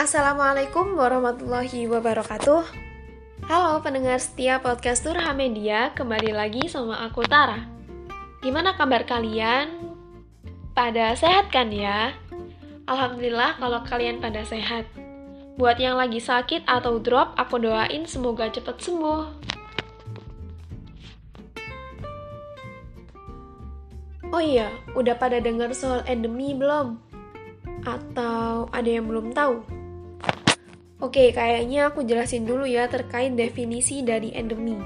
Assalamualaikum warahmatullahi wabarakatuh Halo pendengar setia podcast Turha Media Kembali lagi sama aku Tara Gimana kabar kalian? Pada sehat kan ya? Alhamdulillah kalau kalian pada sehat Buat yang lagi sakit atau drop, aku doain semoga cepat sembuh. Oh iya, udah pada dengar soal endemi belum? Atau ada yang belum tahu? Oke, kayaknya aku jelasin dulu ya terkait definisi dari endemi.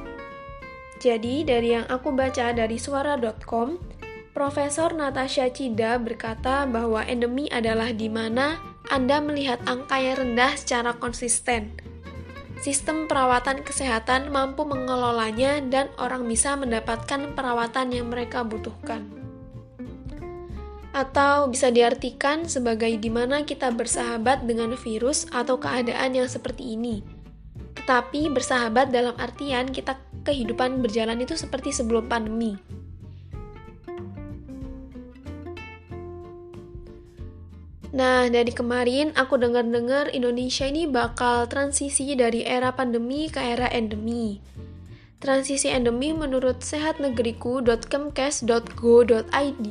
Jadi, dari yang aku baca dari suara.com, Profesor Natasha Cida berkata bahwa endemi adalah di mana anda melihat angka yang rendah secara konsisten. Sistem perawatan kesehatan mampu mengelolanya dan orang bisa mendapatkan perawatan yang mereka butuhkan. Atau bisa diartikan sebagai di mana kita bersahabat dengan virus atau keadaan yang seperti ini. Tetapi bersahabat dalam artian kita kehidupan berjalan itu seperti sebelum pandemi. Nah, dari kemarin aku dengar-dengar Indonesia ini bakal transisi dari era pandemi ke era endemi. Transisi endemi menurut sehatnegeriku.kemkes.go.id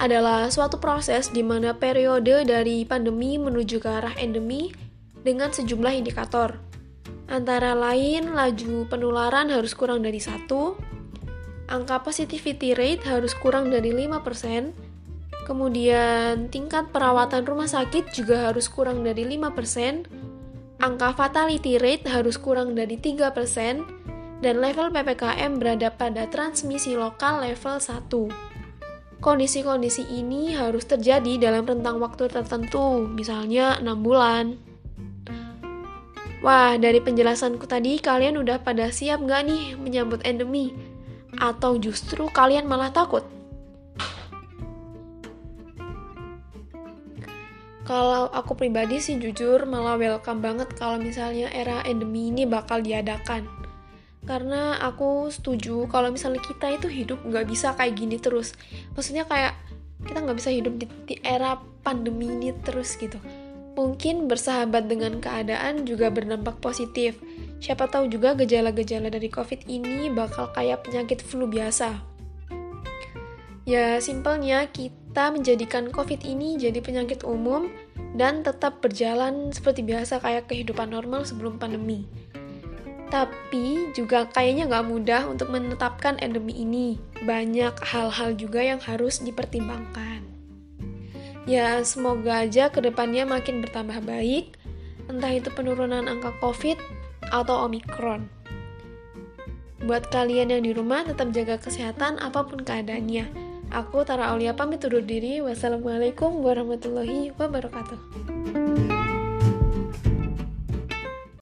adalah suatu proses di mana periode dari pandemi menuju ke arah endemi dengan sejumlah indikator. Antara lain, laju penularan harus kurang dari satu, angka positivity rate harus kurang dari 5%, Kemudian tingkat perawatan rumah sakit juga harus kurang dari 5%, angka fatality rate harus kurang dari 3%, dan level PPKM berada pada transmisi lokal level 1. Kondisi-kondisi ini harus terjadi dalam rentang waktu tertentu, misalnya 6 bulan. Wah, dari penjelasanku tadi kalian udah pada siap nggak nih menyambut endemi? Atau justru kalian malah takut? Kalau aku pribadi sih jujur malah welcome banget kalau misalnya era endemi ini bakal diadakan. Karena aku setuju kalau misalnya kita itu hidup nggak bisa kayak gini terus. Maksudnya kayak kita nggak bisa hidup di, di era pandemi ini terus gitu. Mungkin bersahabat dengan keadaan juga berdampak positif. Siapa tahu juga gejala-gejala dari COVID ini bakal kayak penyakit flu biasa. Ya, simpelnya kita kita menjadikan COVID ini jadi penyakit umum dan tetap berjalan seperti biasa kayak kehidupan normal sebelum pandemi. Tapi juga kayaknya nggak mudah untuk menetapkan endemi ini. Banyak hal-hal juga yang harus dipertimbangkan. Ya, semoga aja ke depannya makin bertambah baik, entah itu penurunan angka COVID atau Omikron. Buat kalian yang di rumah, tetap jaga kesehatan apa pun keadaannya Aku Tara Aulia pamit undur diri. Wassalamualaikum warahmatullahi wabarakatuh.